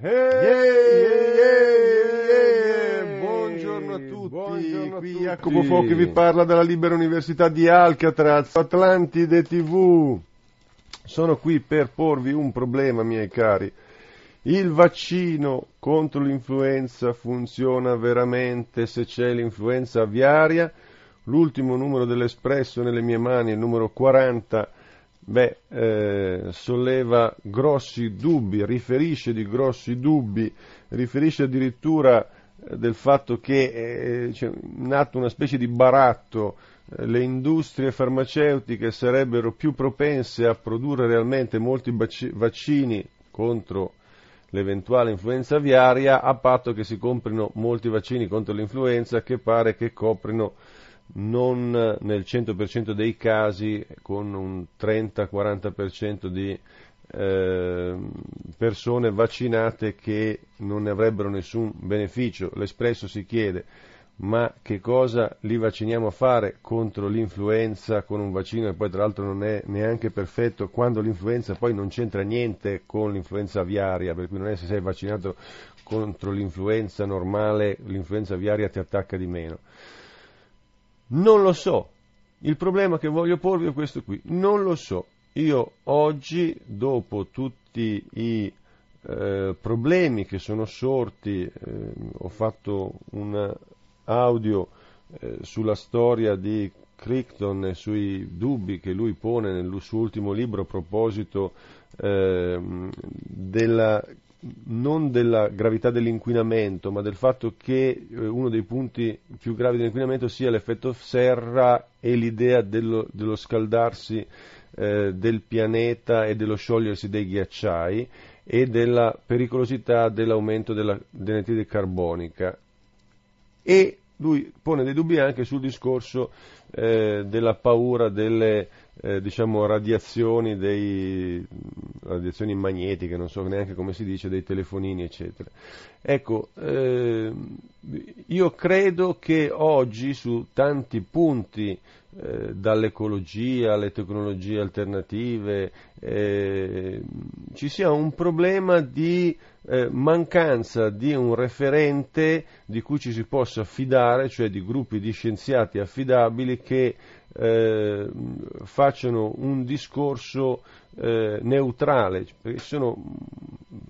Buongiorno a tutti, Buongiorno qui Jacopo Fo che vi parla dalla Libera Università di Alcatraz, Atlantide TV. Sono qui per porvi un problema, miei cari. Il vaccino contro l'influenza funziona veramente se c'è l'influenza aviaria? L'ultimo numero dell'Espresso nelle mie mani, il numero 40, beh, eh, solleva grossi dubbi, riferisce di grossi dubbi, riferisce addirittura eh, del fatto che eh, c'è nato una specie di baratto, eh, le industrie farmaceutiche sarebbero più propense a produrre realmente molti vaccini contro l'eventuale influenza aviaria a patto che si comprino molti vaccini contro l'influenza che pare che coprino non nel 100% dei casi con un 30-40% di eh, persone vaccinate che non ne avrebbero nessun beneficio. L'espresso si chiede ma che cosa li vacciniamo a fare contro l'influenza con un vaccino che poi tra l'altro non è neanche perfetto quando l'influenza poi non c'entra niente con l'influenza aviaria, per cui non è se sei vaccinato contro l'influenza normale, l'influenza aviaria ti attacca di meno. Non lo so. Il problema che voglio porvi è questo qui. Non lo so. Io oggi, dopo tutti i eh, problemi che sono sorti, eh, ho fatto un audio eh, sulla storia di Crichton e sui dubbi che lui pone nel suo ultimo libro a proposito ehm, della non della gravità dell'inquinamento, ma del fatto che eh, uno dei punti più gravi dell'inquinamento sia l'effetto serra e l'idea dello, dello scaldarsi eh, del pianeta e dello sciogliersi dei ghiacciai e della pericolosità dell'aumento della, dell'anidride carbonica. E lui pone dei dubbi anche sul discorso eh, della paura delle eh, diciamo, radiazioni, dei, radiazioni magnetiche, non so neanche come si dice, dei telefonini, eccetera. Ecco, eh, io credo che oggi su tanti punti, eh, dall'ecologia alle tecnologie alternative, eh, ci sia un problema di eh, mancanza di un referente di cui ci si possa affidare, cioè di gruppi di scienziati affidabili che eh, facciano un discorso eh, neutrale, perché sono,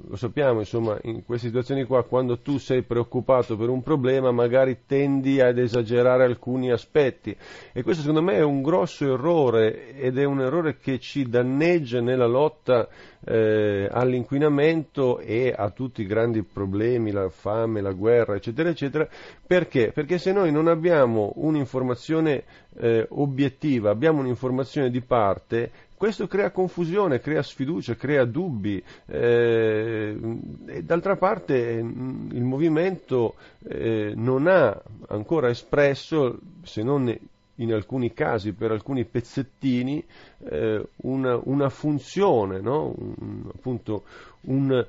lo sappiamo, insomma, in queste situazioni qua, quando tu sei preoccupato per un problema, magari tendi ad esagerare alcuni aspetti e questo secondo me è un grosso errore ed è un errore che ci danneggia nella lotta eh, all'inquinamento e a tutti i grandi problemi, la fame, la guerra, eccetera, eccetera, perché? Perché se noi non abbiamo un'informazione eh, obiettiva, abbiamo un'informazione di parte, questo crea confusione, crea sfiducia, crea dubbi. Eh, e d'altra parte mm, il movimento eh, non ha ancora espresso, se non in alcuni casi per alcuni pezzettini, eh, una, una, funzione, no? un, appunto un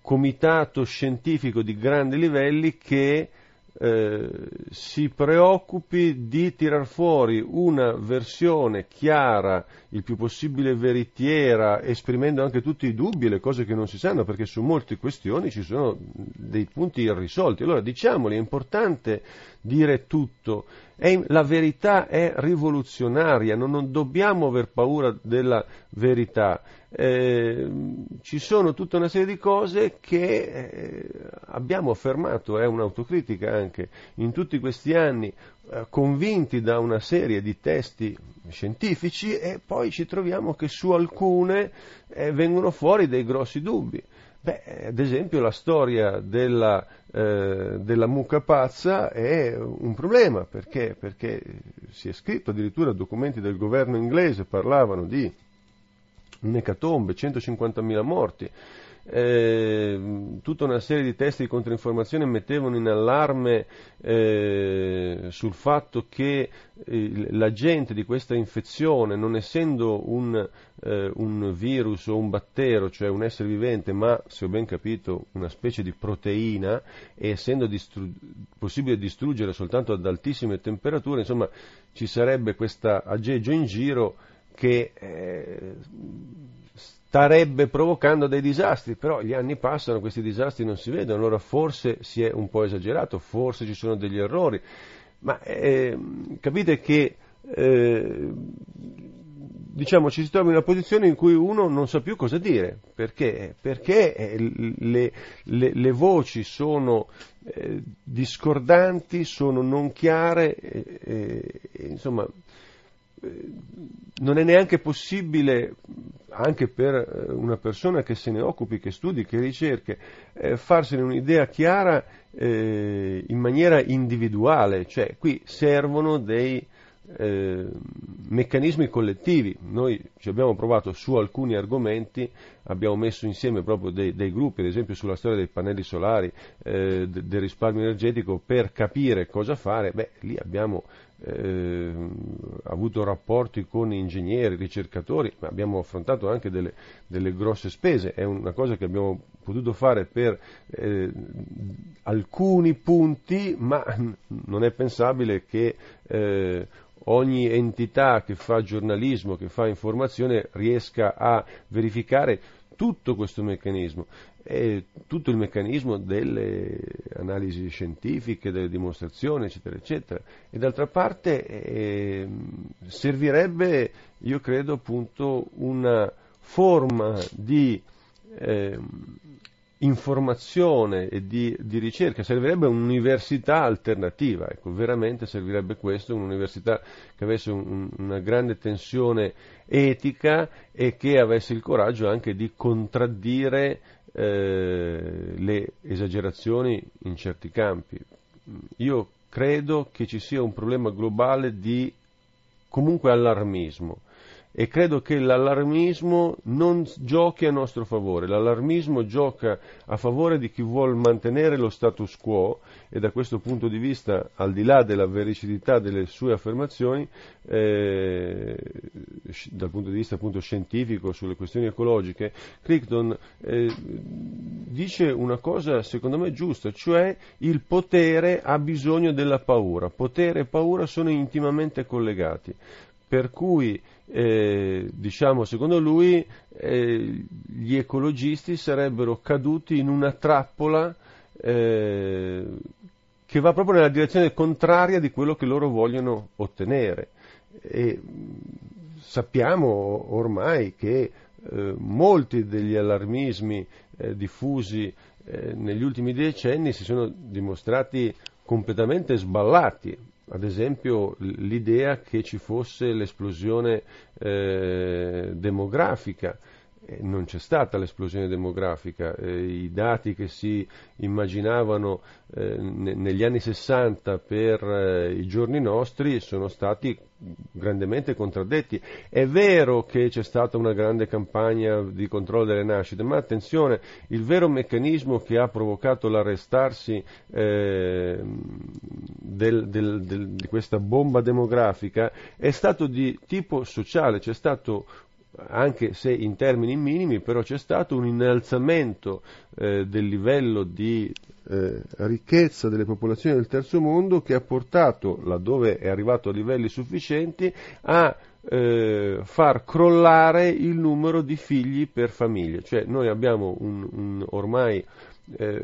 comitato scientifico di grandi livelli che eh, si preoccupi di tirar fuori una versione chiara, il più possibile veritiera, esprimendo anche tutti i dubbi e le cose che non si sanno, perché su molte questioni ci sono dei punti irrisolti. Allora diciamoli, è importante dire tutto. È, la verità è rivoluzionaria, non, non, dobbiamo aver paura della verità. Eh, ci sono tutta una serie di cose che eh, abbiamo affermato, è un'autocritica anche, in tutti questi anni, eh, convinti da una serie di testi scientifici e poi ci troviamo che su alcune eh, vengono fuori dei grossi dubbi. Beh, ad esempio la storia della, eh, della, mucca pazza è un problema, perché? Perché si è scritto addirittura documenti del governo inglese parlavano di un'ecatombe, 150.000 morti, eh, tutta una serie di testi di controinformazione mettevano in allarme eh, sul fatto che eh, l'agente di questa infezione, non essendo un, eh, un, virus o un battero, cioè un essere vivente, ma se ho ben capito una specie di proteina, e essendo distru- possibile distruggere soltanto ad altissime temperature, insomma ci sarebbe questo aggeggio in giro che eh, starebbe provocando dei disastri, però gli anni passano, questi disastri non si vedono, allora forse si è un po' esagerato, forse ci sono degli errori, ma eh, capite che eh, diciamo, ci si trova in una posizione in cui uno non sa più cosa dire, perché, perché eh, le, le, le, voci sono eh, discordanti, sono non chiare, eh, insomma, eh, non è neanche possibile, anche per eh, una persona che se ne occupi, che studi, che ricerche, eh, farsene un'idea chiara in maniera individuale, cioè qui servono dei eh, meccanismi collettivi. Noi ci abbiamo provato su alcuni argomenti, abbiamo messo insieme proprio dei, dei gruppi, ad esempio sulla storia dei pannelli solari, eh, del risparmio energetico, per capire cosa fare. Beh, lì abbiamo eh, avuto rapporti con ingegneri, ricercatori, ma abbiamo affrontato anche delle, delle, grosse spese. È una cosa che abbiamo potuto fare per eh, alcuni punti, ma non è pensabile che eh, ogni entità che fa giornalismo, che fa informazione, riesca a verificare tutto questo meccanismo, e tutto il meccanismo delle analisi scientifiche, delle dimostrazioni, eccetera, eccetera. E d'altra parte eh, servirebbe, io credo, appunto una forma di eh, informazione e di, di, ricerca, servirebbe un'università alternativa, ecco, veramente servirebbe questo, un'università che avesse un, una grande tensione etica e che avesse il coraggio anche di contraddire eh, le esagerazioni in certi campi. Io credo che ci sia un problema globale di comunque allarmismo e credo che l'allarmismo non giochi a nostro favore, l'allarmismo gioca a favore di chi vuole mantenere lo status quo e da questo punto di vista, al di là della vericità delle sue affermazioni, eh, dal punto di vista appunto scientifico sulle questioni ecologiche, Crichton eh, dice una cosa secondo me giusta, cioè il potere ha bisogno della paura, potere e paura sono intimamente collegati per cui eh, diciamo secondo lui eh, gli ecologisti sarebbero caduti in una trappola eh, che va proprio nella direzione contraria di quello che loro vogliono ottenere. E sappiamo ormai che eh, molti degli allarmismi eh, diffusi eh, negli ultimi decenni si sono dimostrati completamente sballati, ad esempio l'idea che ci fosse l'esplosione eh, demografica. Eh, non c'è stata l'esplosione demografica, eh, i dati che si immaginavano eh, ne, negli anni 60 per eh, i giorni nostri sono stati grandemente contraddetti. È vero che c'è stata una grande campagna di controllo delle nascite, ma attenzione, il vero meccanismo che ha provocato l'arrestarsi eh, del, del, del, di questa bomba demografica è stato di tipo sociale, c'è stato anche se in termini minimi, però c'è stato un innalzamento eh, del livello di eh, ricchezza delle popolazioni del terzo mondo che ha portato, laddove è arrivato a livelli sufficienti, a eh, far crollare il numero di figli per famiglia. Cioè noi abbiamo un, un, ormai eh,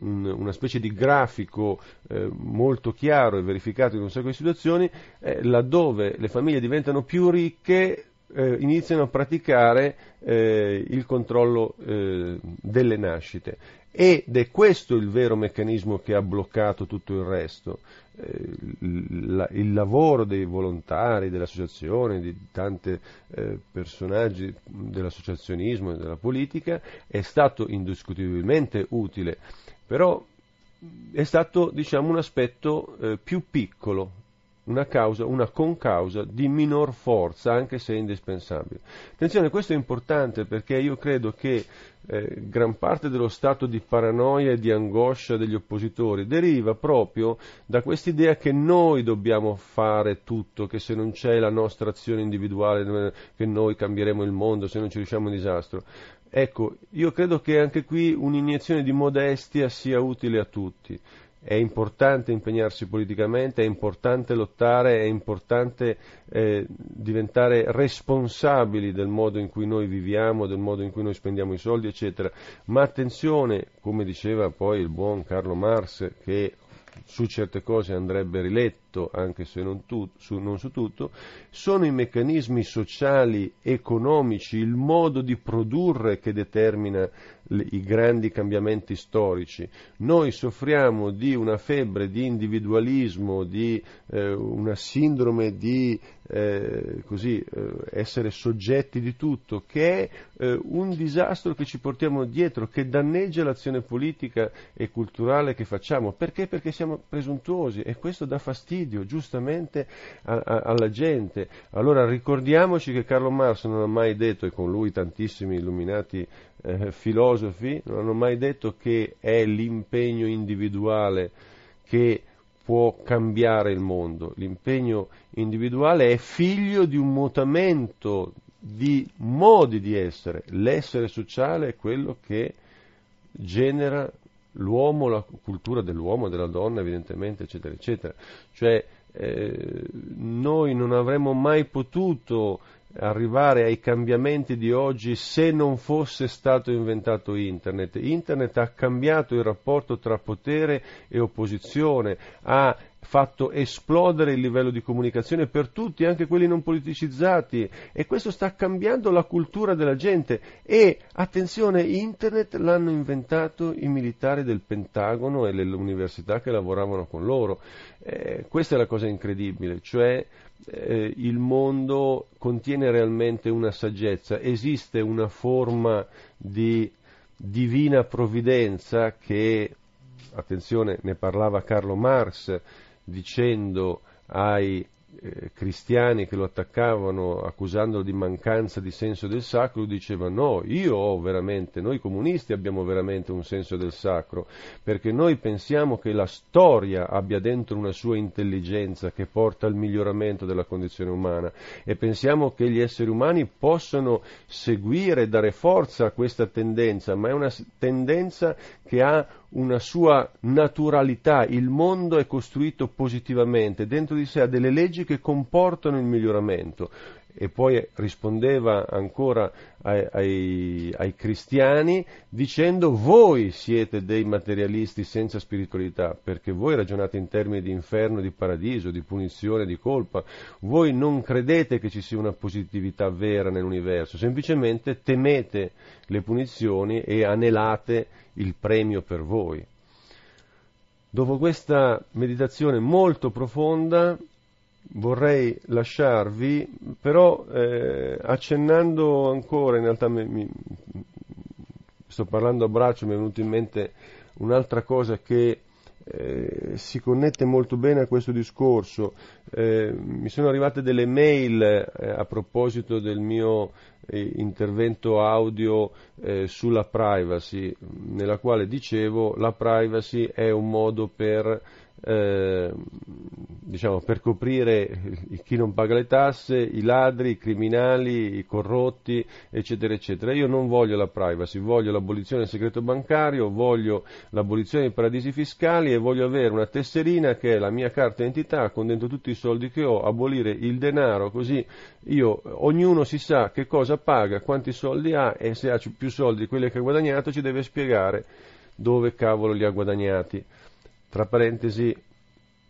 un, una specie di grafico eh, molto chiaro e verificato in un sacco di situazioni, eh, laddove le famiglie diventano più ricche eh, iniziano a praticare eh, il controllo eh, delle nascite. Ed è questo il vero meccanismo che ha bloccato tutto il resto. Eh, il lavoro dei volontari, delle associazioni, di tanti eh, personaggi dell'associazionismo e della politica è stato indiscutibilmente utile, però è stato diciamo, un aspetto eh, più piccolo una causa, una concausa di minor forza, anche se indispensabile. Attenzione, questo è importante perché io credo che eh, gran parte dello stato di paranoia e di angoscia degli oppositori deriva proprio da quest'idea che noi dobbiamo fare tutto, che se non c'è la nostra azione individuale, che noi cambieremo il mondo, se non ci riusciamo un disastro. Ecco, io credo che anche qui un'iniezione di modestia sia utile a tutti è importante impegnarsi politicamente, è importante lottare, è importante eh, diventare responsabili del modo in cui noi viviamo, del modo in cui noi spendiamo i soldi, eccetera. Ma attenzione, come diceva poi il buon Carlo Marx, che su certe cose andrebbe riletto, anche se non, tu, su, non, su, tutto, sono i meccanismi sociali, economici, il modo di produrre che determina i grandi cambiamenti storici. Noi soffriamo di una febbre di individualismo, di eh, una sindrome di eh, così, eh, essere soggetti di tutto, che è eh, un disastro che ci portiamo dietro, che danneggia l'azione politica e culturale che facciamo. Perché? Perché siamo presuntuosi e questo dà fastidio giustamente a, a, alla gente. Allora ricordiamoci che Carlo Marx non ha mai detto, e con lui tantissimi illuminati eh, filosofi, non hanno mai detto che è l'impegno individuale che può cambiare il mondo. L'impegno individuale è figlio di un mutamento di modi di essere. L'essere sociale è quello che genera l'uomo, la cultura dell'uomo, della donna, evidentemente, eccetera, eccetera. Cioè, eh, noi non avremmo mai potuto arrivare ai cambiamenti di oggi se non fosse stato inventato Internet. Internet ha cambiato il rapporto tra potere e opposizione, ha fatto esplodere il livello di comunicazione per tutti, anche quelli non politicizzati, e questo sta cambiando la cultura della gente. E attenzione, Internet l'hanno inventato i militari del Pentagono e le università che lavoravano con loro. Eh, questa è la cosa incredibile, cioè eh, il mondo contiene realmente una saggezza, esiste una forma di divina provvidenza che, attenzione, ne parlava Carlo Marx dicendo ai eh, cristiani che lo attaccavano accusandolo di mancanza di senso del sacro, diceva no, io ho veramente, noi comunisti abbiamo veramente un senso del sacro, perché noi pensiamo che la storia abbia dentro una sua intelligenza che porta al miglioramento della condizione umana. E pensiamo che gli esseri umani possano seguire, dare forza a questa tendenza, ma è una tendenza che ha una sua naturalità, il mondo è costruito positivamente, dentro di sé ha delle leggi che comportano il miglioramento. E poi rispondeva ancora ai, ai, ai cristiani dicendo voi siete dei materialisti senza spiritualità, perché voi ragionate in termini di inferno, di paradiso, di punizione, di colpa, voi non credete che ci sia una positività vera nell'universo, semplicemente temete le punizioni e anelate il premio per voi. Dopo questa meditazione molto profonda vorrei lasciarvi, però eh, accennando ancora, in realtà mi, mi, sto parlando a braccio, mi è venuto in mente un'altra cosa che eh, si connette molto bene a questo discorso. Eh, mi sono arrivate delle mail eh, a proposito del mio eh, intervento audio eh, sulla privacy, nella quale dicevo la privacy è un modo per eh, diciamo, per coprire chi non paga le tasse, i ladri, i criminali, i corrotti, eccetera, eccetera. Io non voglio la privacy, voglio l'abolizione del segreto bancario, voglio l'abolizione dei paradisi fiscali e voglio avere una tesserina che è la mia carta d'identità con dentro tutti i soldi che ho, abolire il denaro, così io, ognuno si sa che cosa paga, quanti soldi ha e se ha più soldi di quelli che ha guadagnato ci deve spiegare dove cavolo li ha guadagnati. Tra parentesi,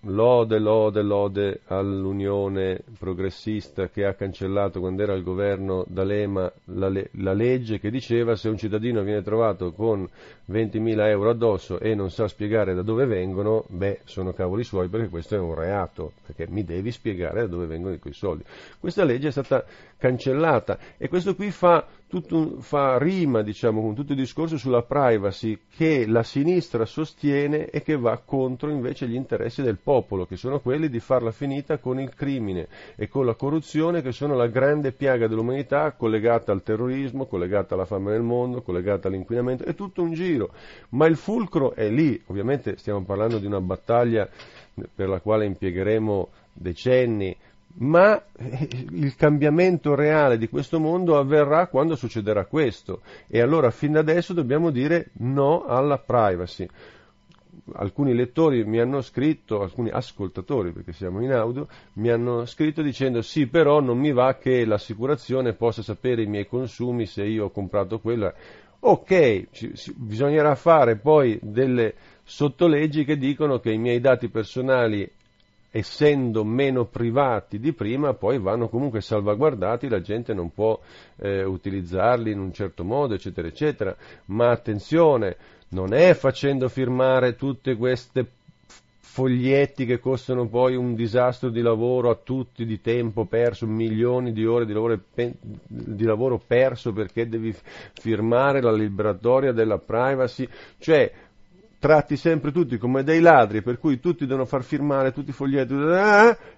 lode, lode, lode all'Unione progressista che ha cancellato quando era al governo D'Alema la, la legge che diceva se un cittadino viene trovato con 20.000 euro addosso e non sa spiegare da dove vengono, beh, sono cavoli suoi perché questo è un reato, perché mi devi spiegare da dove vengono quei soldi. Questa legge è stata cancellata e questo qui fa, un, fa rima diciamo, con tutto il discorso sulla privacy che la sinistra sostiene e che va contro invece gli interessi del popolo, che sono quelli di farla finita con il crimine e con la corruzione che sono la grande piaga dell'umanità collegata al terrorismo, collegata alla fame nel mondo, collegata all'inquinamento, è tutto un giro, ma il fulcro è lì, ovviamente stiamo parlando di una battaglia per la quale impiegheremo decenni, ma eh, il cambiamento reale di questo mondo avverrà quando succederà questo e allora fin da adesso dobbiamo dire no alla privacy. alcuni lettori mi hanno scritto, alcuni ascoltatori, perché siamo in audio, mi hanno scritto dicendo sì, però non mi va che l'assicurazione possa sapere i miei consumi se io ho comprato quella. Ok, ci, ci, bisognerà fare poi delle sottoleggi che dicono che i miei dati personali essendo meno privati di prima, poi vanno comunque salvaguardati, la gente non può eh, utilizzarli in un certo modo, eccetera, eccetera. Ma attenzione, non è facendo firmare tutte queste foglietti che costano poi un disastro di lavoro a tutti, di tempo perso, milioni di ore di lavoro, di lavoro perso perché devi firmare la liberatoria della privacy, cioè tratti sempre tutti come dei ladri, per cui tutti devono far firmare tutti i foglietti,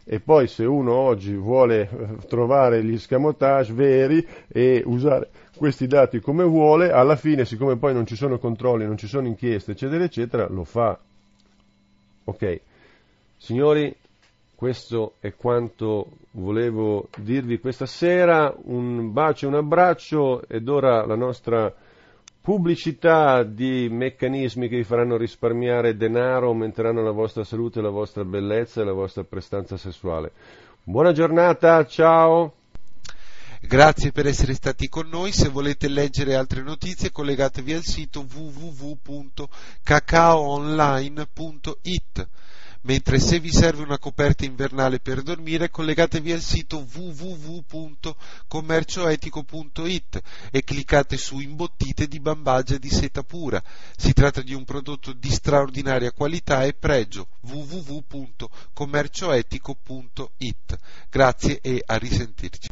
e poi se uno oggi vuole eh, trovare gli scamotage veri e usare questi dati come vuole, alla fine, siccome poi non ci sono controlli, non ci sono inchieste, eccetera, eccetera, lo fa. Ok, signori, questo è quanto volevo dirvi questa sera, un bacio e un abbraccio ed ora la nostra pubblicità di meccanismi che vi faranno risparmiare denaro, aumenteranno la vostra salute, la vostra bellezza e la vostra prestanza sessuale. Buona giornata, ciao! Grazie per essere stati con noi, se volete leggere altre notizie collegatevi al sito www.cacaoonline.it mentre se vi serve una coperta invernale per dormire collegatevi al sito www.commercioetico.it e cliccate su imbottite di bambagia di seta pura. Si tratta di un prodotto di straordinaria qualità e pregio www.commercioetico.it. Grazie e a risentirci.